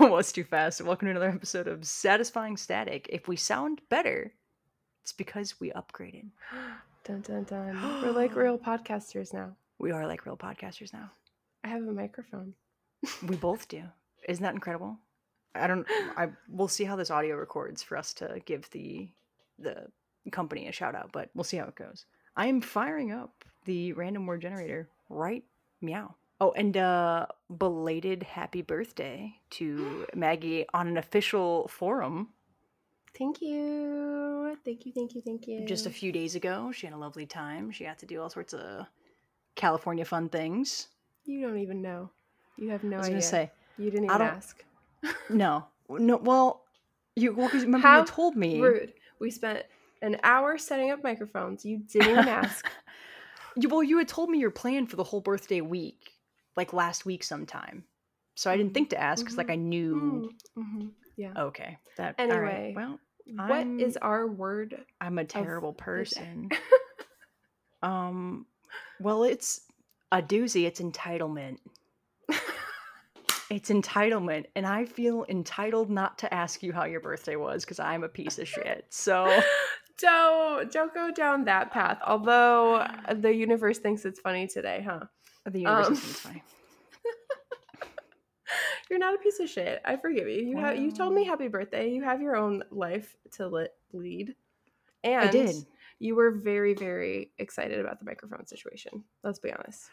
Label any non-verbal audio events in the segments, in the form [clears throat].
[laughs] was too fast. Welcome to another episode of Satisfying Static. If we sound better, it's because we upgraded. [gasps] Dun dun dun. We're like [gasps] real podcasters now. We are like real podcasters now. I have a microphone. [laughs] We both do. Isn't that incredible? I don't. I we'll see how this audio records for us to give the the company a shout out, but we'll see how it goes. I am firing up the random word generator right meow. Oh, and uh belated happy birthday to [gasps] Maggie on an official forum Thank you. Thank you, thank you, thank you. just a few days ago. She had a lovely time. She got to do all sorts of California fun things. You don't even know. You have no I was idea. gonna say You didn't even ask. [laughs] no, no. Well, you well, remember How you told me. Rude. We spent an hour setting up microphones. You didn't even ask. [laughs] You, well, you had told me your plan for the whole birthday week, like last week sometime. So I didn't Mhm, think to ask because, like, I knew. Mm, mhm, Yeah. Okay, that. all right, Anyway, well, What is our word? I'm a terrible person. [laughs] [laughs] um, well, it's a doozy. It's entitlement. It's entitlement, and I feel entitled not to ask you how your birthday was because I'm a piece of shit. So [laughs] don't don't go down that path. Although [sighs] the universe thinks it's funny today, huh? The universe Um. [laughs] You're not a piece of shit. I forgive you. You have you told me happy birthday. You have your own life to li- lead. And I did. You were very very excited about the microphone situation. Let's be honest.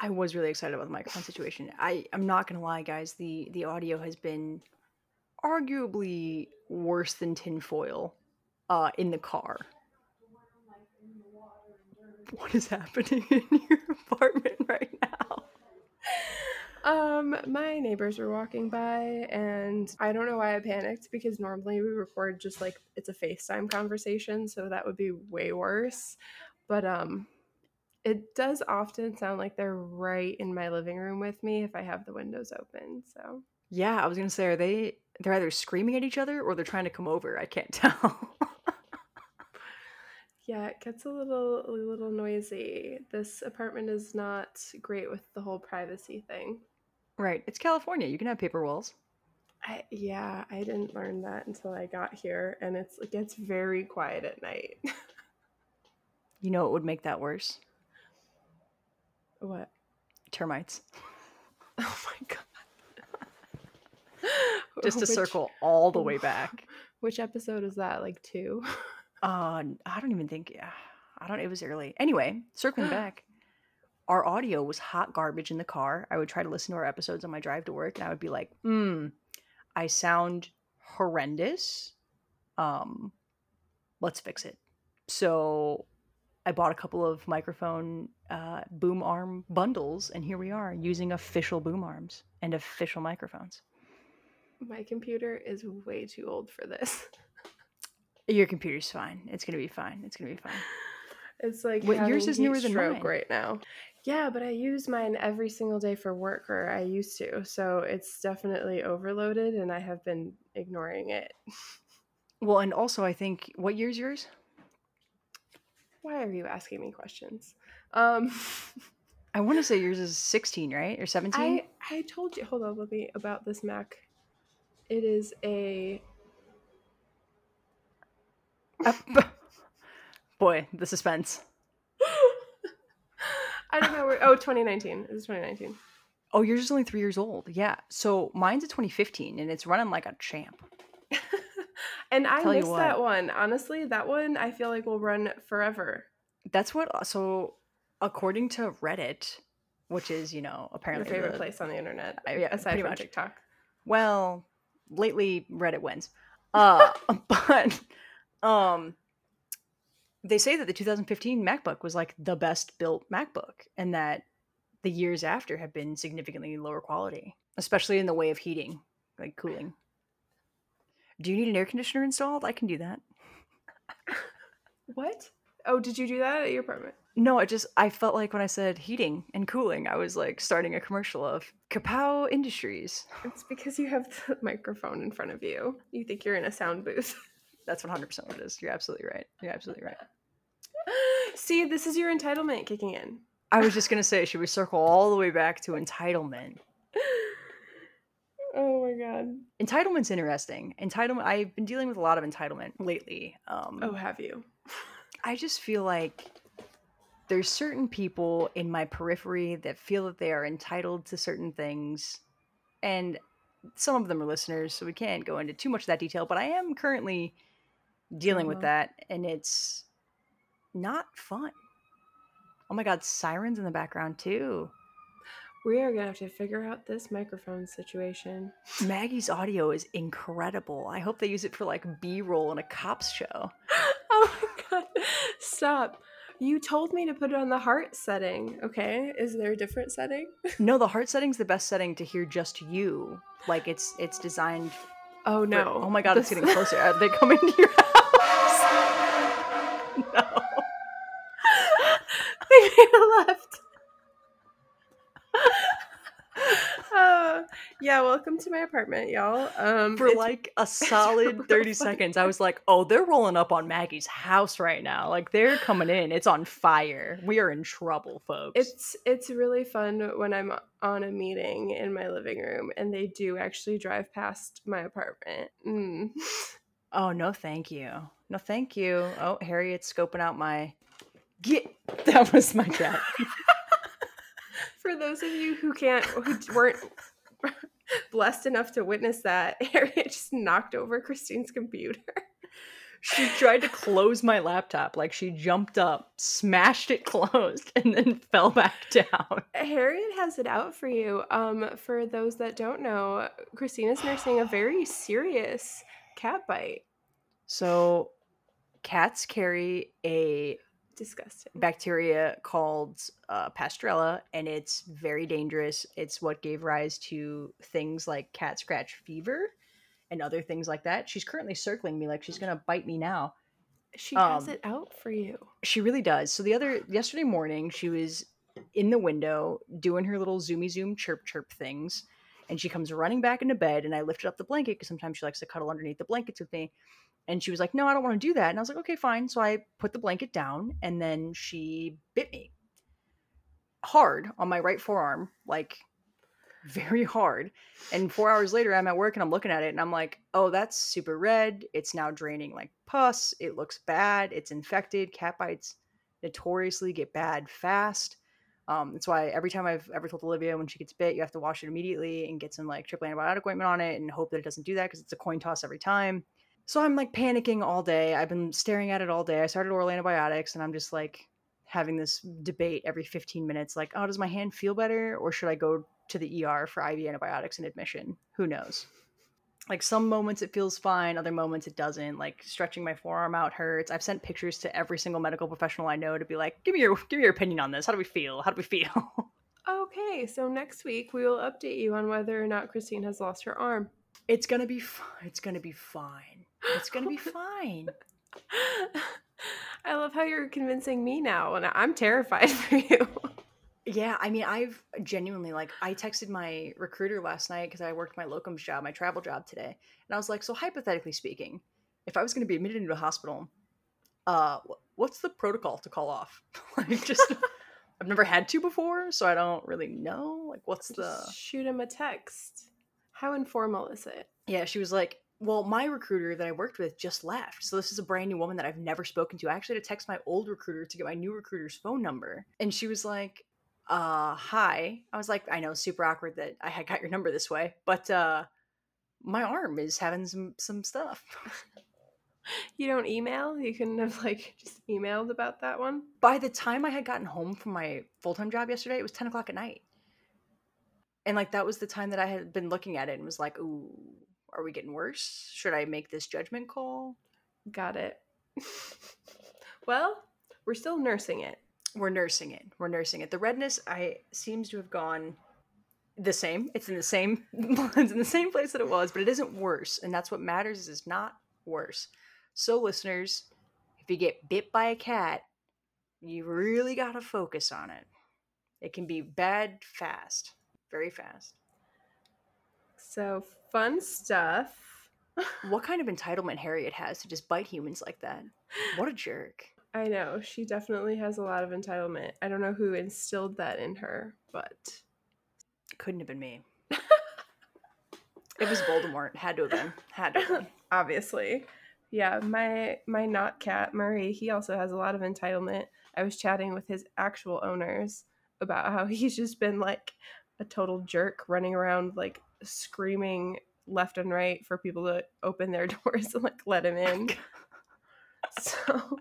I was really excited about the microphone situation. I I'm not gonna lie, guys. The the audio has been arguably worse than tinfoil uh, in the car. What is happening [laughs] in your apartment? Um, my neighbors were walking by, and I don't know why I panicked because normally we record just like it's a FaceTime conversation, so that would be way worse. But um, it does often sound like they're right in my living room with me if I have the windows open. So Yeah, I was gonna say, are they? They're either screaming at each other or they're trying to come over. I can't [laughs] tell. yeah, it gets a little a little noisy. This apartment is not great with the whole privacy thing. Right, it's California. You can have paper walls. I, yeah, I didn't learn that until I got here, and it's it gets very quiet at night. [laughs] You know it would make that worse? what? Termites. [laughs] Oh my god! Just to [laughs] Which- circle all the way back. Which episode is that? Like two? Uh, I don't even think. Yeah, I don't. It was early. Anyway, circling [gasps] back, our audio was hot garbage in the car. I would try to listen to our episodes on my drive to work, and I would be like, "Hmm, I sound horrendous. Um, let's fix it." So, I bought a couple of microphone uh, boom arm bundles, and here we are using official boom arms and official microphones. My computer is way too old for this. Your computer's fine. It's gonna be fine. It's gonna be fine. It's like What- yours is newer than mine. right now. Yeah, but I use mine every single day for work, or I used to. So it's definitely overloaded, and I have been ignoring it. Well, and also I think what year's yours? Why are you asking me questions? Um, [laughs] I want to say yours is 16, right? Or 17? I I told you. Hold on, let me about this Mac. It is a Uh, [laughs] Boy, the suspense. I don't know where. Oh, 2019. It was 2019. Oh, yours is only three years old. Yeah. So mine's a 2015 and it's running like a champ. [laughs] and I Tell missed that one. Honestly, that one I feel like will run forever. That's what, uh, so according to Reddit, which is, you know, apparently Your favorite the- place on the internet, Uh, yeah, aside from much. TikTok. Well, lately Reddit wins. Uh, [laughs] but um, they say that the 2015 MacBook was like the best built MacBook, and that the years after have been significantly lower quality, especially in the way of heating, like cooling. Do you need an air conditioner installed? I can do that. What? Oh, did you do that at your apartment? No, I just I felt like when I said heating and cooling, I was like starting a commercial of Kapow Industries. It's because you have the [laughs] microphone in front of you. You think you're in a sound booth. [laughs] That's 100% what it is. You're absolutely right. You're absolutely right. [laughs] See, this is your entitlement kicking in. I was just gonna say, should we circle all the way back to entitlement? [laughs] Oh my god. Entitlement's interesting. Entitlement. I've been dealing with a lot of entitlement lately. Um, Oh, have you? [laughs] I just feel like there's certain people in my periphery that feel that they are entitled to certain things, and some of them are listeners, so we can't go into too much of that detail. But I am currently dealing with Uh-huh. that, and it's not fun. Oh my god, sirens in the background too. We are gonna have to figure out this microphone situation. Maggie's audio is incredible. I hope they use it for like B roll in a cops show. [laughs] Oh my god. Stop. You told me to put it on the heart setting, okay? Is there a different setting? [laughs] No, the heart setting's the best setting to hear just you. Like it's it's designed. Oh for- no. oh my god, it's getting closer. Are they coming to your [laughs] left. uh, [laughs] yeah, welcome to my apartment, y'all. Um, For like a [laughs] solid 30 funny. seconds, I was like, oh, they're rolling up on Maggie's house right now. Like they're coming in. It's on fire. We are in trouble, folks. It's it's really fun when I'm on a meeting in my living room and they do actually drive past my apartment. Mm. [laughs] Oh, no, thank you. No, thank you. Oh, Harriet's scoping out my. Get. [laughs] That was my cat. [laughs] For those of you who can't who weren't [laughs] blessed enough to witness that, Harriet just knocked over Kristine's computer. She tried to close my laptop. Like she jumped up, smashed it closed, and then fell back down. Harriet has it out for you. Um, for those that don't know, Christina's nursing a very serious cat bite. So, cats carry a Disgusting. bacteria called uh, Pasteurella, and it's very dangerous. It's what gave rise to things like cat scratch fever and other things like that. She's currently circling me like she's gonna bite me now. She has Um, it out for you. She really does. So the other yesterday morning, she was in the window doing her little zoomy zoom chirp chirp things, and she comes running back into bed. And I lifted up the blanket because sometimes she likes to cuddle underneath the blankets with me. And she was like, "No, I don't want to do that." And I was like, "Okay, fine." So I put the blanket down, and then she bit me hard on my right forearm, like very hard. And four hours later, I'm at work and I'm looking at it and I'm like, oh, that's super red. It's now draining like pus. It looks bad. It's infected. Cat bites notoriously get bad fast. Um, that's why every time I've ever told Olivia when she gets bit, you have to wash it immediately and get some like triple antibiotic ointment on it and hope that it doesn't do that because it's a coin toss every time. So I'm like panicking all day. I've been staring at it all day. I started oral antibiotics and I'm just like having this debate every 15 minutes like, oh, does my hand feel better or should I go to the ER for IV antibiotics and admission? Who knows? Like some moments it feels fine, other moments it doesn't. Like stretching my forearm out hurts. I've sent pictures to every single medical professional I know to be like, give me your give me your opinion on this. How do we feel? How do we feel? [laughs] Okay, so next week we will update you on whether or not Kristine has lost her arm. it's gonna be fine. It's gonna be fine. It's gonna be [laughs] fine. I love how you're convincing me now, and I'm terrified [laughs] for you. Yeah, I mean, I've genuinely like I texted my recruiter last night because I worked my locums job, my travel job today, and I was like, so hypothetically speaking, if I was going to be admitted into a hospital, uh, what's the protocol to call off? [laughs] like, just I've never had to before, so I don't really know. Like, what's the? Shoot him a text. How informal is it? Yeah, she was like, well, my recruiter that I worked with just left, so this is a brand new woman that I've never spoken to. I actually had to text my old recruiter to get my new recruiter's phone number, and she was like uh hi i was like i know super awkward that i had got your number this way but uh my arm is having some some stuff [laughs] You don't email? You couldn't have like just emailed about that one? by the time i had gotten home from my full-time job yesterday it was 10 o'clock at night and like that was the time that i had been looking at it and was like ooh are we getting worse? Should i make this judgment call? Got it. well, we're still nursing it. we're nursing it. We're nursing it. The redness i seems to have gone the same. It's in the same [laughs] it's in the same place that it was but it isn't worse and that's what matters is it's not worse. So listeners if you get bit by a cat you really got to focus on it. It can be bad fast very fast So, fun stuff. [laughs] what kind of entitlement harriet has to just bite humans like that what a jerk I know, she definitely has a lot of entitlement. I don't know who instilled that in her, but couldn't have been me It was [laughs] Voldemort. Had to have been. Had to have been. [laughs] Obviously. Yeah, my my not cat Murray, he also has a lot of entitlement. I was chatting with his actual owners about how he's just been like a total jerk running around like screaming left and right for people to open their [laughs] doors and like let him in. [laughs] so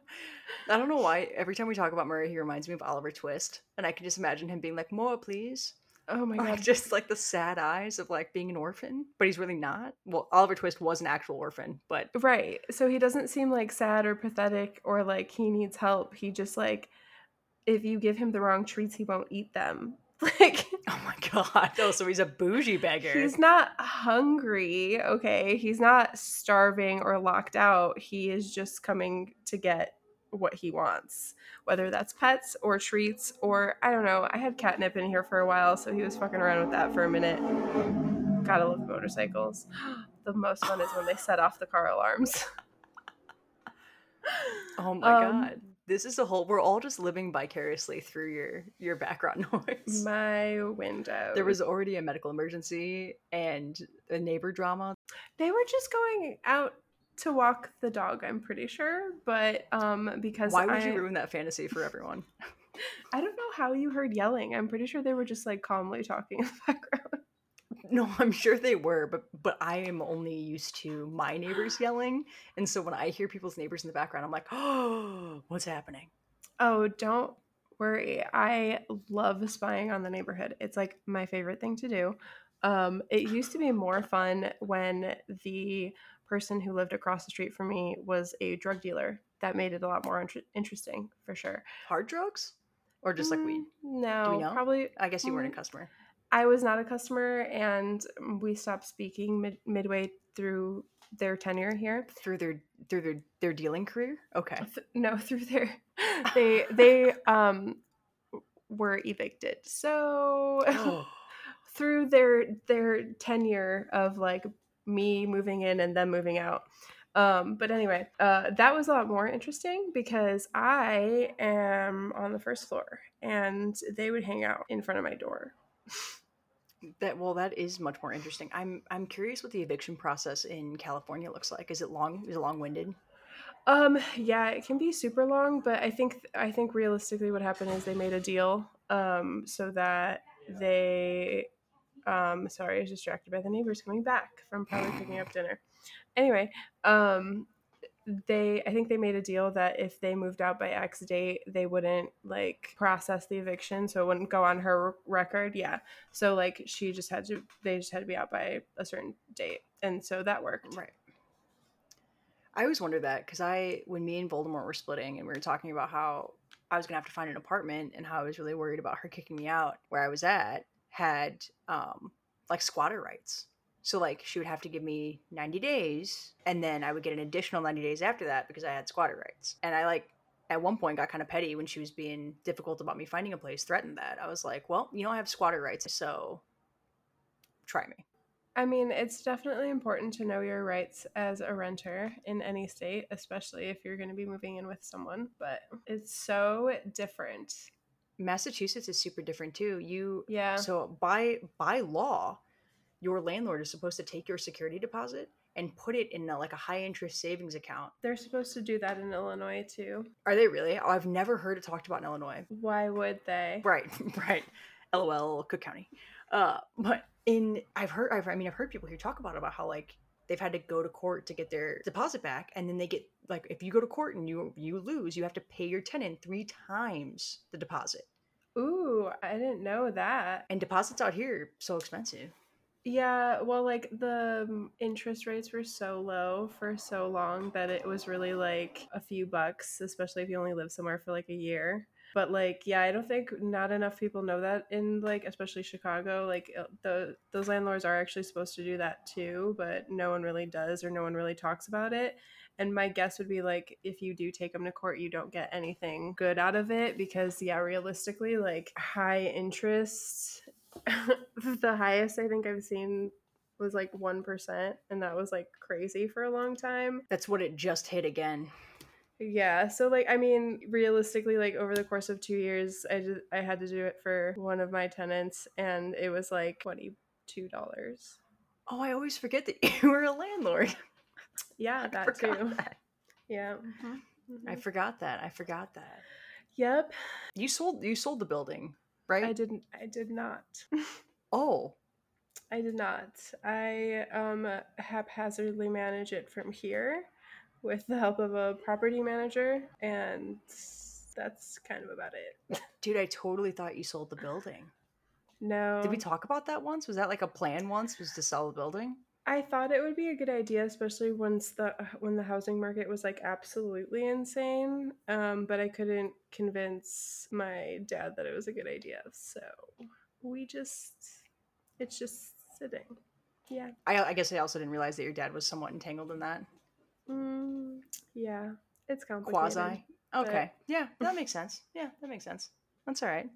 I don't know why every time we talk about Murray, he reminds me of Oliver Twist, and I can just imagine him being like, "More, please." oh my [laughs] god. just like the sad eyes of like being an orphan, but he's really not. Well, Oliver Twist was an actual orphan, but Right. So he doesn't seem like sad or pathetic or like he needs help. He just like if you give him the wrong treats, he won't eat them. [laughs] Like oh my god, oh, so he's a bougie beggar. he's not hungry, okay? He's not starving or locked out. He is just coming to get what he wants, whether that's pets or treats or I don't know. I had catnip in here for a while, so he was fucking around with that for a minute. Gotta love motorcycles. [gasps] The most fun is when they set off the car alarms. [laughs] Oh my Um, god. This is a whole we're all just living vicariously through your your background [laughs] noise. My window. There was already a medical emergency and a neighbor drama. They were just going out to walk the dog, I'm pretty sure. But um because Why would I, you ruin that fantasy for everyone? [laughs] I don't know how you heard yelling. I'm pretty sure they were just like calmly talking in the [laughs] background. No, I'm sure they were, but but I am only used to my neighbors yelling, and so when I hear people's neighbors in the background, I'm like, "Oh, [gasps] what's happening?" Oh, don't worry. I love spying on the neighborhood. It's like my favorite thing to do. Um, it used to be more fun when the person who lived across the street from me was a drug dealer. That made it a lot more inter- interesting, for sure. Hard drugs, or just like weed? Mm, No, know? probably. I guess you weren't a mm, customer. I was not a customer, and we stopped speaking mid- midway through their tenure here. through their through their their dealing career. Okay. Th- no, [laughs] through their they they um were evicted. So Oh, [laughs] through their their tenure of like me moving in and them moving out. Um, but anyway, uh, that was a lot more interesting because I am on the first floor and they would hang out in front of my door. [laughs] that well, that is much more interesting. I'm I'm curious what the eviction process in California looks like. Is it long? Is it long winded? Um, yeah, it can be super long, but I think I think realistically what happened is they made a deal um so that they um sorry, I was distracted by the neighbors coming back from probably picking up dinner. Anyway, um they I think they made a deal that if they moved out by X date, they wouldn't like process the eviction, so it wouldn't go on her record. Yeah. So like she just had to they just had to be out by a certain date. And so that worked. Right. I always wondered that because I, when me and Voldemort were splitting and we were talking about how I was gonna have to find an apartment and how I was really worried about her kicking me out where I was at, had um like squatter rights. So like she would have to give me 90 days and then I would get an additional 90 days after that because I had squatter rights. And I like at one point got kind of petty when she was being difficult about me finding a place, threatened that. I was like, well, you know, I have squatter rights, so try me. I mean, it's definitely important to know your rights as a renter in any state, especially if you're going to be moving in with someone, but it's so different. Massachusetts is super different too. You Yeah. So by by law, your landlord is supposed to take your security deposit and put it in a, like a high interest savings account. They're supposed to do that in Illinois too. Are they really? Oh, I've never heard it talked about in Illinois. Why would they? Right, [laughs] right. LOL, Cook County. Uh, but in I've heard I've, I mean I've heard people here talk about about how like they've had to go to court to get their deposit back, and then they get like if you go to court and you you lose, you have to pay your tenant three times the deposit. Ooh, I didn't know that. And deposits out here so expensive. Yeah, well, like the um, interest rates were so low for so long that it was really like a few bucks, especially if you only live somewhere for like a year. But like, yeah, I don't think not enough people know that in like, especially Chicago. Like, uh, the those landlords are actually supposed to do that too, but no one really does, or no one really talks about it. And my guess would be like, if you do take them to court, you don't get anything good out of it because, yeah, realistically, like high interest [laughs] the highest I think I've seen was like 1%, and that was like crazy for a long time. That's what it just hit again. Yeah, so like I mean, realistically, like over the course of two years, I just I had to do it for one of my tenants, and it was like twenty two dollars. Oh, I always forget that [laughs] you were a landlord. Yeah, [laughs] I that too. that. Yeah. I mhm. forgot that. I forgot that. Yep. You sold you sold the building, right? I didn't I did not. [laughs] Oh, I did not. I um haphazardly manage it from here with the help of a property manager and that's kind of about it. [laughs] dude, I totally thought you sold the building. No. Did we talk about that once? Was that like a plan once? Was to sell the building? I thought it would be a good idea, especially once the when the housing market was like absolutely insane. Um, but I couldn't convince my dad that it was a good idea, so we just it's just sitting. Yeah. I, I guess I also didn't realize that your dad was somewhat entangled in that. Mm, yeah. It's complicated. Quasi. Okay. Yeah, that makes sense. Yeah, that makes sense. That's all right.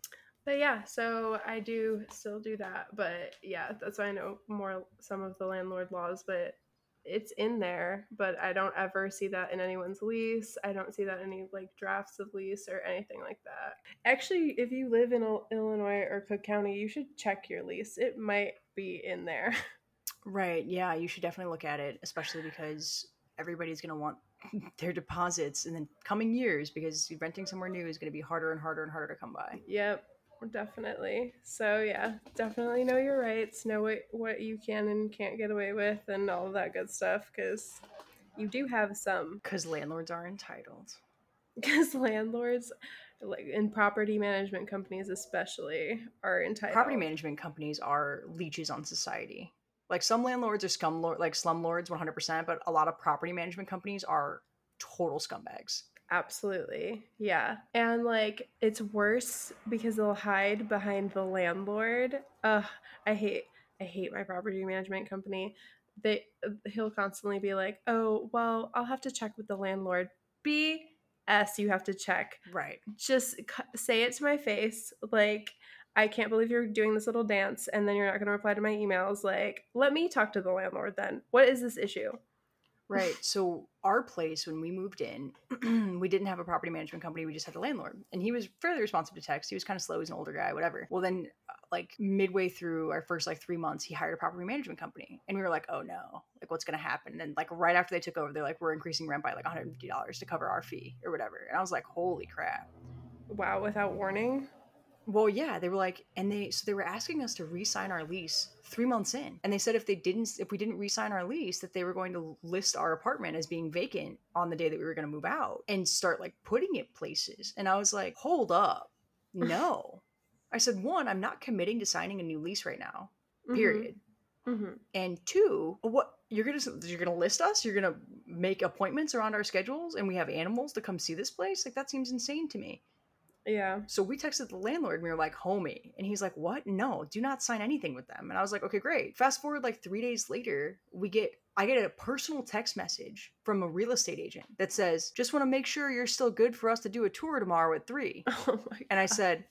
But yeah, so I do still do that. But yeah, that's why I know more some of the landlord laws, but it's in there, but I don't ever see that in anyone's lease. I don't see that in any like drafts of lease or anything like that. Actually, if you live in Il- Illinois or Cook County, you should check your lease. It might be in there. [laughs] Right. Yeah, you should definitely look at it, especially because everybody's going to want [laughs] their deposits in the coming years because renting somewhere new is going to be harder and harder and harder to come by. yep, definitely. So yeah, definitely know your rights, know what what you can and can't get away with, and all of that good stuff, because you do have some. Because landlords are entitled. [laughs] because landlords like in property management companies especially are entitled Property management companies are leeches on society. Like some landlords are scum like slumlords, one hundred percent, but a lot of property management companies are total scumbags. Absolutely yeah and like it's worse because they'll hide behind the landlord Ugh, i hate i hate my property management company they he'll constantly be like oh well i'll have to check with the landlord. Bs you have to check. Right. just c- say it to my face like i can't believe you're doing this little dance and then you're not going to reply to my emails like let me talk to the landlord then. What is this issue Right. So our place when we moved in, [clears throat] we didn't have a property management company. We just had a landlord, and he was fairly responsive to text. He was kind of slow. He's an older guy, whatever. Well, then, uh, like midway through our first like three months, he hired a property management company, and we were like, "Oh no! Like, what's gonna happen?" And like right after they took over, they're like, "We're increasing rent by like 150 dollars to cover our fee or whatever." And I was like, "Holy crap!" wow without warning Well, yeah, they were like, and they so they were asking us to re-sign our lease three months in, and they said if they didn't, if we didn't re-sign our lease, that they were going to list our apartment as being vacant on the day that we were going to move out and start like putting it places. And I was like, hold up, no. [laughs] I said, one, I'm not committing to signing a new lease right now. Period. hmm And two, what you're gonna you're gonna list us? You're gonna make appointments around our schedules, and we have animals to come see this place? Like that seems insane to me. Yeah So we texted the landlord and we were like, homie. And he's like, what? No, do not sign anything with them. And I was like, okay, great. Fast forward like three days later, we get, I get a personal text message from a real estate agent that says, just want to make sure you're still good for us to do a tour tomorrow at three. [laughs] oh And I said,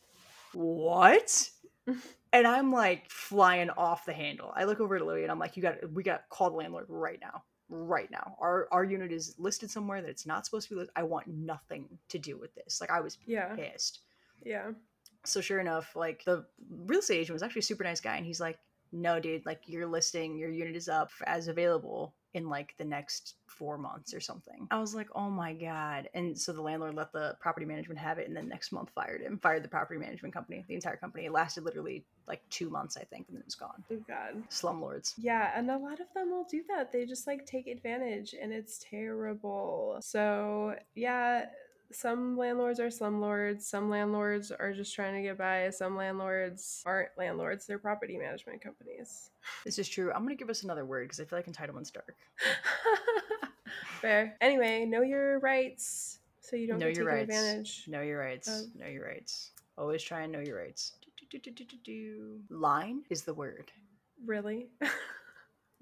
what? [laughs] and I'm like flying off the handle. I look over at Louie and I'm like, you got, we got call the landlord right now. Right now, our our unit is listed somewhere that it's not supposed to be. Listed. I want nothing to do with this. Like I was yeah pissed yeah so sure enough like the real estate agent was actually a super nice guy and he's like no dude like your listing your unit is up as available in like the next four months or something. I was like oh my god. And so the landlord let the property management have it and then next month fired him fired the property management company the entire company. It lasted literally like two months i think and then it was gone. Oh god. Slumlords. Yeah and a lot of them will do that. They just like take advantage and it's terrible. So yeah some landlords are slumlords some landlords are just trying to get by some landlords aren't landlords they're property management companies. [laughs] This is true. I'm gonna give us another word because i feel like entitlement's dark. [laughs] Fair. Anyway know your rights so you don't know get your taken rights. advantage know your rights. know your rights. Always try and know your rights. Do, do, do, do, do, do. line is the word. Really [laughs]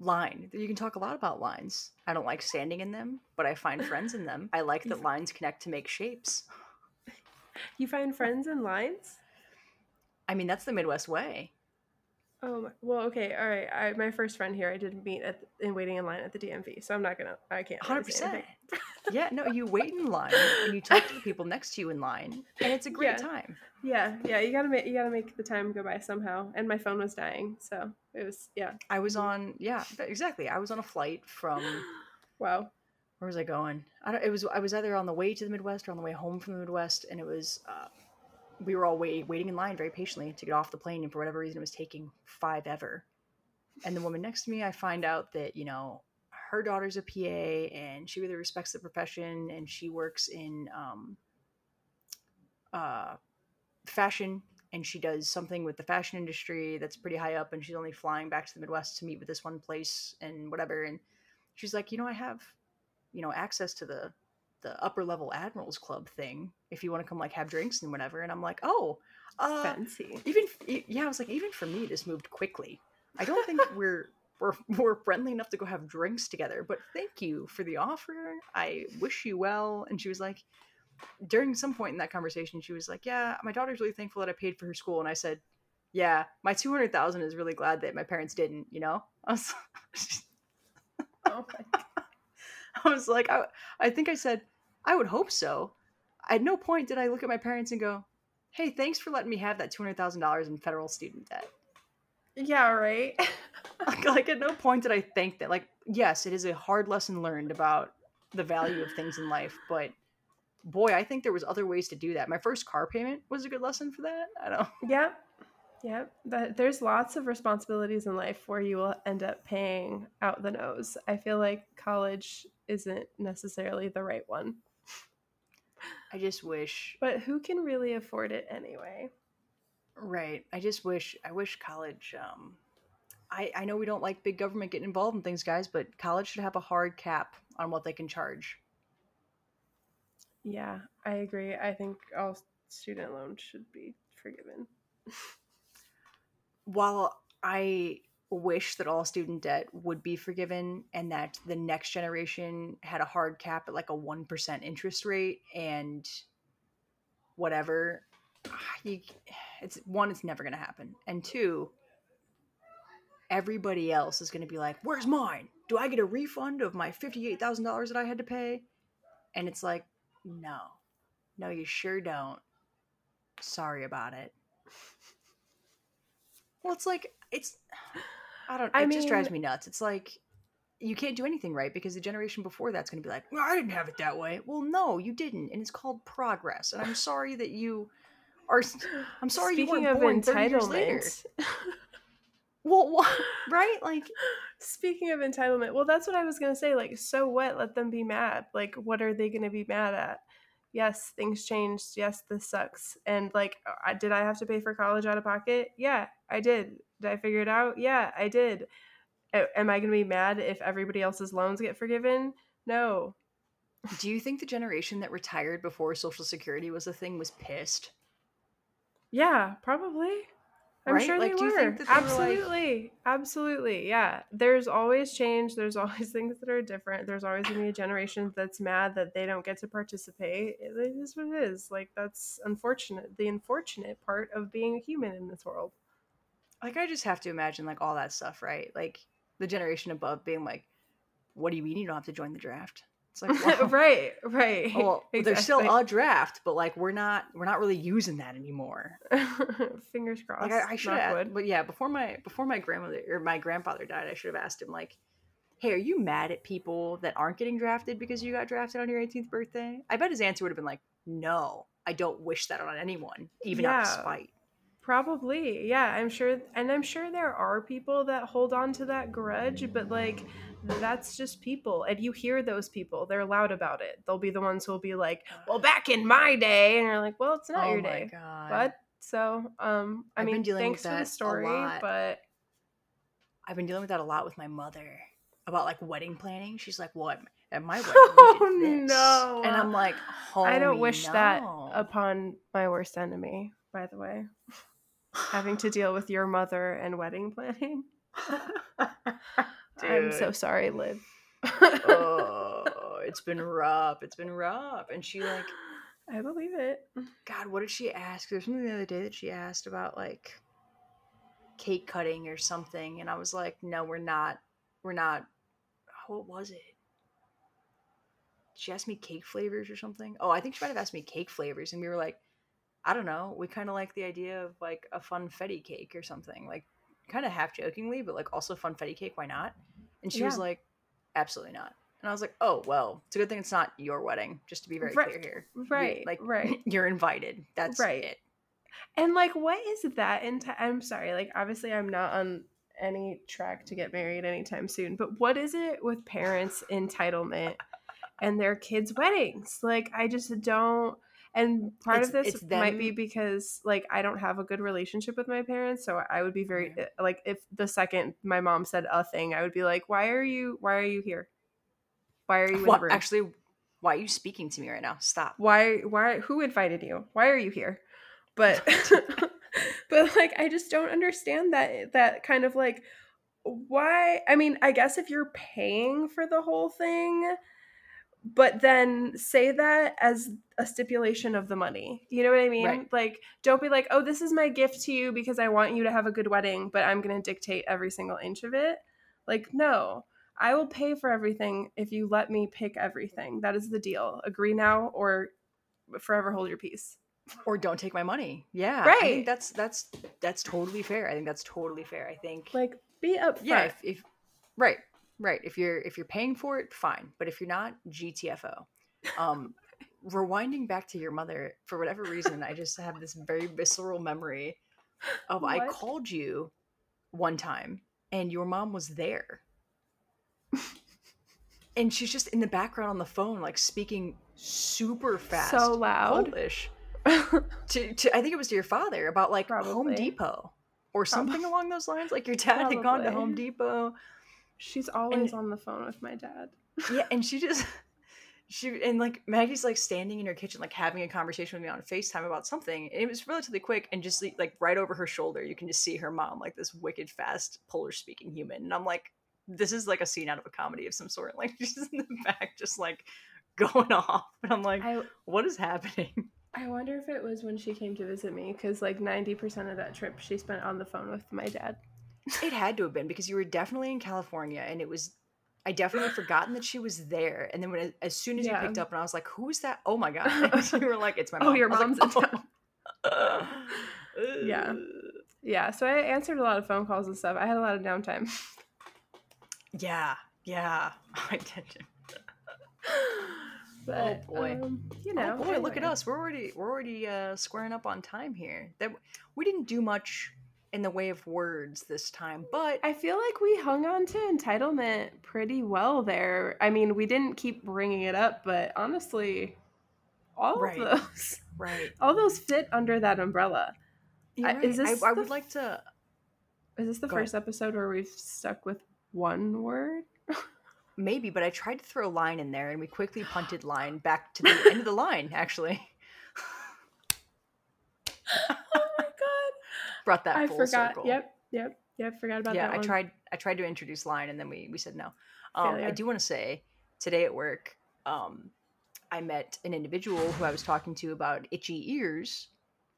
line. You can talk a lot about lines. I don't like standing in them, but I find friends in them. I like that [laughs] lines connect to make shapes. you find friends in lines I mean, that's the Midwest way. Oh well, okay, all right. I, my first friend here, I did meet at in waiting in line at the DMV, so I'm not gonna, I can't. Hundred percent. [laughs] yeah, no, you wait in line and you talk to the people next to you in line, and it's a great Yeah. time. Yeah, yeah, you gotta make you gotta make the time go by somehow. And my phone was dying, so it was yeah. I was on, yeah, exactly. I was on a flight from [gasps] Wow. where was I going? I don't. It was I was either on the way to the Midwest or on the way home from the Midwest, and it was uh, we were all wait, waiting in line very patiently to get off the plane, and for whatever reason, it was taking five ever. And the woman next to me, I find out that you know her daughter's a PA, and she really respects the profession, and she works in um, uh, fashion, and she does something with the fashion industry that's pretty high up, and she's only flying back to the Midwest to meet with this one place and whatever, and she's like, you know, I have you know access to the the upper level admirals club thing if you want to come like have drinks and whatever and i'm like oh uh Fancy. even yeah i was like even for me this moved quickly i don't think we're we're we're friendly enough to go have drinks together but thank you for the offer i wish you well and she was like during some point in that conversation she was like yeah my daughter's really thankful that i paid for her school and i said yeah my 200000 is really glad that my parents didn't you know [laughs] i was Oh [laughs] I was like, I, I think I said, I would hope so. At no point did I look at my parents and go, hey, thanks for letting me have that $200,000 in federal student debt. Yeah, right. [laughs] like, at no point did I think that, like, yes, it is a hard lesson learned about the value of things in life, but boy, I think there was other ways to do that. My first car payment was a good lesson for that. I don't [laughs] Yep. Yep. That there's lots of responsibilities in life where you will end up paying out the nose. I feel like college isn't necessarily the right one. I just wish, But who can really afford it anyway? Right. I just wish, I wish college, um, I, I know we don't like big government getting involved in things, guys, but college should have a hard cap on what they can charge. Yeah, I agree. I think all student loans should be forgiven. while I wish that all student debt would be forgiven and that the next generation had a hard cap at like a 1% interest rate and whatever, you, it's one, it's never going to happen. And two, everybody else is going to be like, where's mine? Do I get a refund of my $58,000 that I had to pay? And it's like, no, no, you sure don't. Sorry about it. Well, it's like it's. I don't. Know. It I just drives me nuts. It's like you can't do anything right because the generation before that's going to be like, well, I didn't have it that way. Well, no, you didn't, and it's called progress. And I'm sorry that you are. I'm sorry Speaking you weren't of born 30 years later. entitlement, [laughs] Well, what, right? Like, [laughs] speaking of entitlement, well, that's what I was gonna say. Like, so what? Let them be mad. Like, what are they gonna be mad at? Yes, things changed. Yes, this sucks. And like, uh, I, did I have to pay for college out of pocket? Yeah, I did. Did I figure it out? Yeah, I did. A- Am I gonna be mad if everybody else's loans get forgiven? No. do you think the generation that retired before Social Security was a thing was pissed? Yeah, probably. I'm Right? sure Like, they were. they were, like- Absolutely. Absolutely. Yeah. There's always change. There's [laughs] always things that are different. There's always going to be a generation that's mad that they don't get to participate. It is what it is. Like, that's unfortunate. The unfortunate part of being a human in this world. Like, I just have to imagine like all that stuff, right? Like the generation above being like, "What do you mean you don't have to join the draft?" It's like, [laughs] well, right. Right. Oh, well there's still a draft, but like we're not we're not really using that anymore. [laughs] Fingers crossed. Like I, I should have, but yeah, before my before my grandmother or my grandfather died, I should have asked him like, "Hey, are you mad at people that aren't getting drafted because you got drafted on your 18th birthday?" I bet his answer would have been like, "No, I don't wish that on anyone, even out of spite." Probably, yeah. I'm sure, and I'm sure there are people that hold on to that grudge, but like, that's just people, and you hear those people. They're loud about it. They'll be the ones who'll be like, "Well, back in my day," and you're like, "Well, it's not oh your my day." god! But so, um, I I've mean, thanks for the story, but I've been dealing with that a lot with my mother about like wedding planning. She's like, "What at my wedding?" Oh, we did this." no. And I'm like, I don't "Homie, wish that upon my worst enemy. By the way, having to deal with your mother and wedding planning. [laughs] I'm so sorry, Liv. oh, it's been [laughs] rough. It's been rough. And she like, I believe it. God, what did she ask? There's something the other day that she asked about like cake cutting or something, and I was like, no, we're not. We're not. What was it? she asked me cake flavors or something. Oh, I think she might have asked me cake flavors, and we were like, I don't know. We kind of like the idea of like a funfetti cake or something, like kind of half jokingly, but like also funfetti cake. Why not? And she was like, absolutely not. And I was like, oh well, it's a good thing it's not your wedding. Just to be very Right, clear here, You- right, like right. [laughs] you're invited. That's Right. it. And like, what is that? In I'm sorry. Like, obviously, I'm not on any track to get married anytime soon. But what is it with parents' entitlement and their kids' weddings? Like, I just don't. And part It's- of this might be because like I don't have a good relationship with my parents, so I would be very uh, like if the second my mom said a thing, I would be like, "Why are you? Why are you here? Why are you in the room? actually, why are you speaking to me right now? Stop. why why who invited you why are you here but [laughs] [laughs] but like i just don't understand that that kind of like why i mean i guess if you're paying for the whole thing but then say that as a stipulation of the money you know what i mean Right. like don't be like oh this is my gift to you because i want you to have a good wedding but i'm going to dictate every single inch of it like no i will pay for everything if you let me pick everything that is the deal agree now or forever hold your peace Or don't take my money. Yeah. I Right. think that's that's that's totally fair. I think that's totally fair. I think like be upfront yeah, if, if right, right. If you're if you're paying for it, fine. But if you're not, GTFO. Um, rewinding back to your mother, for whatever reason, I just have this very visceral memory of I called you one time and your mom was there. [laughs] and she's just in the background on the phone, like speaking super fast. so loud Polish. To, to I think it was to your father about like Home Depot or something Probably. along those lines. Like your [laughs] dad had gone to Home Depot. She's always on the phone with my dad Yeah, and [laughs] she just she and like Maggie's like standing in her kitchen, like having a conversation with me on FaceTime about something. And it was relatively quick and just like right over her shoulder, you can just see her mom, like this wicked fast Polish speaking human. And I'm like, this is like a scene out of a comedy of some sort. [laughs] Like she's in the back just like going [laughs] off. And I'm like, i what is happening? i wonder if it was when she came to visit me because like 90% of that trip she spent on the phone with my dad It had to have been because you were definitely in California and it was I definitely had forgotten that she was there. And then when as soon as Yeah. you picked up and I was like, Who is that? Oh my [laughs] god. And [laughs] you were like, It's my mom." Oh, your mom's in like, "Oh." Yeah. yeah so i answered a lot of phone calls and stuff i had a lot of downtime Yeah. Yeah. [laughs] I did. but boy. um, you know oh boy, look at us. We're already we're already uh squaring up on time here. That we didn't do much in the way of words this time, but I feel like we hung on to entitlement pretty well there. I mean, we didn't keep bringing it up, but honestly, all Right. of those, right. [laughs] all those fit under that umbrella. Right. is this I, I the would like to Is this the Go ahead. first episode where we've stuck with one word? [laughs] Maybe, but I tried to throw line in there and we quickly punted [gasps] line back to the end of the line, actually. oh my god! Brought that I full forgot. circle. Yep, yep, yep. Forgot about yeah, that Yeah, I one. tried I tried to introduce line and then we we said no. Um, I do want to say today at work, um, I met an individual who I was talking to about itchy ears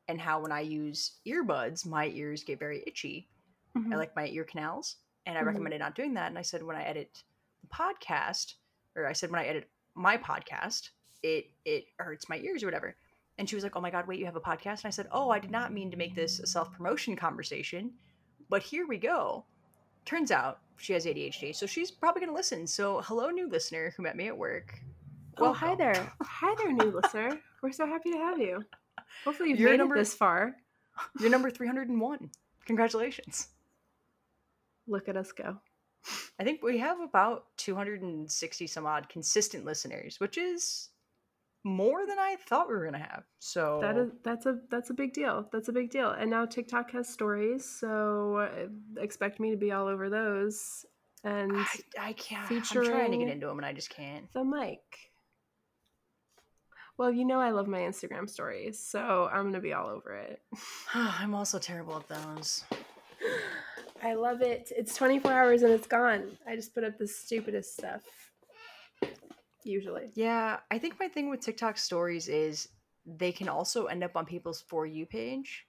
and how when I use earbuds, my ears get very itchy. Mhm. I like my ear canals, and I Mhm. recommended not doing that. And I said when I edit the podcast, or I said when I edit my podcast, it it hurts my ears or whatever. And she was like, "Oh my god, wait, you have a podcast?" And I said, "Oh, I did not mean to make this a self promotion conversation, but here we go." Turns out she has ADHD, so she's probably going to listen. So, hello, new listener who met me at work. Oh, well, hi there, hi there, new listener. We're so happy to have you. Hopefully, you've You're made number- it this far. You're number 301. Congratulations. Look at us go. I think we have about 260 some odd consistent listeners, which is more than I thought we were gonna have. So That is that's a that's a big deal. That's a big deal. And now TikTok has stories, so uh, expect me to be all over those. And I, I can't. I'm trying to get into them, and I just can't. the mic. Well, you know I love my Instagram stories, so I'm gonna be all over it. [sighs] I'm also terrible at those. I love it. It's 24 hours and it's gone. I just put up the stupidest stuff. Usually. Yeah, I think my thing with TikTok stories is they can also end up on people's for you page,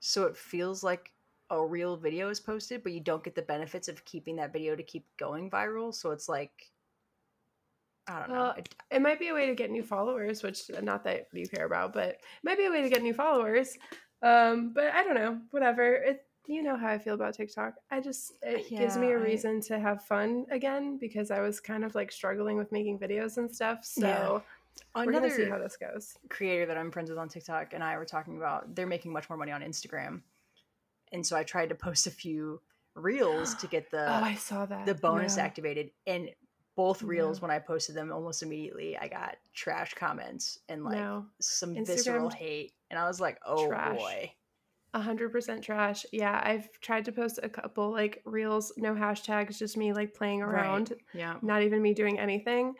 so it feels like a real video is posted, but you don't get the benefits of keeping that video to keep going viral. So it's like I don't know. Well, It- It might be a way to get new followers, which not that you care about, but it might be a way to get new followers. Um, but I don't know. Whatever. It you know how I feel about TikTok. I just uh, it gives me a a I- reason to have fun again because I was kind of like struggling with making videos and stuff. So Yeah. we're gonna see how this goes. creator that I'm friends with on TikTok and I were talking about they're making much more money on Instagram. And so I tried to post a few reels to get the oh, I saw that. the bonus Yeah. activated and both reels Yeah. when I posted them almost immediately I got trash comments and like no, some Instagram visceral hate and I was like, "Oh trash. boy." A hundred percent trash. Yeah, I've tried to post a couple like reels, no hashtags, just me like playing Right. around. Yeah. not even me doing anything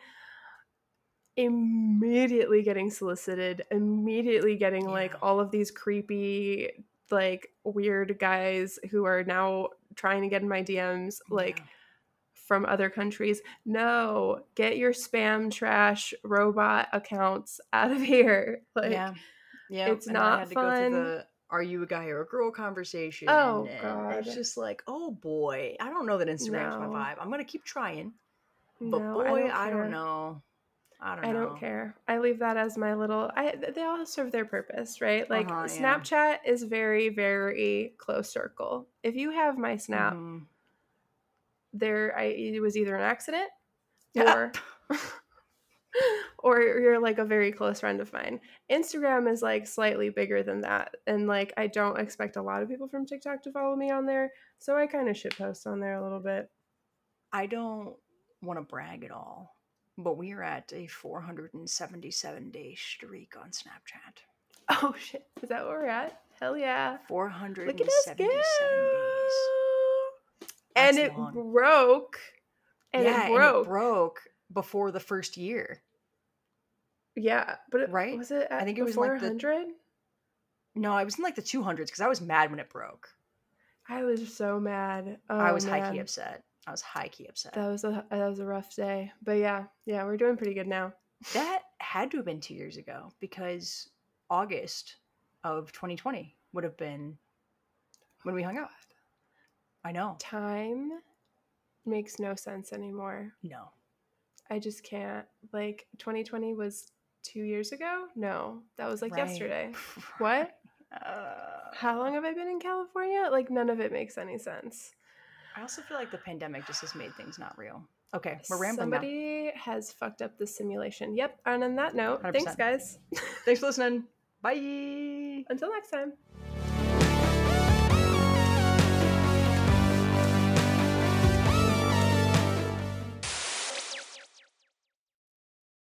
immediately getting solicited immediately getting like all of these creepy like weird guys who are now trying to get in my DMs like Yeah. from other countries no get your spam trash robot accounts out of [laughs] here like yeah. Yeah. it's and not I had to go fun. through the are you a guy or a girl conversation? Oh, and It's just like, oh boy. I don't know that Instagram's No. my vibe. I'm gonna keep trying. But no, boy, don't I don't, know. I don't I know. don't care. I leave that as my little. I they all serve their purpose, right? Like Uh-huh, yeah. Snapchat is very very close circle. If you have my snap, Mhm. there I it was either an accident or [laughs] or you're like a very close friend of mine. Instagram is like slightly bigger than that, and like I don't expect a lot of people from TikTok to follow me on there, so I kind of shit post on there a little bit. I don't want to brag at all, but we are at a 477 day streak on Snapchat. Oh shit, is that where we're at? Hell yeah! Look 477 at us go! days. And it long. broke. And yeah, it broke. and it broke before the first year. Yeah, but it, Right? Was it? I think it was like the- 400. No, I was in like the 200s because I was mad when it broke. I was so mad. Oh, I was high key upset. I was high key upset. That was a that was a rough day, but yeah, yeah, we're doing pretty good now. That had to have been two years ago because August of 2020 would have been when we hung out. I know. Time makes no sense anymore. No. I just can't. Like 2020 was two years ago. No, that was like Right. yesterday. [laughs] What? Uh, How long have I been in California? Like none of it makes any sense. I also feel like the pandemic just has made things not real. Okay, we're rambling now. Somebody has fucked up the simulation. Yep. And on that note, thanks 100%. guys. Thanks for listening. Bye. Until next time.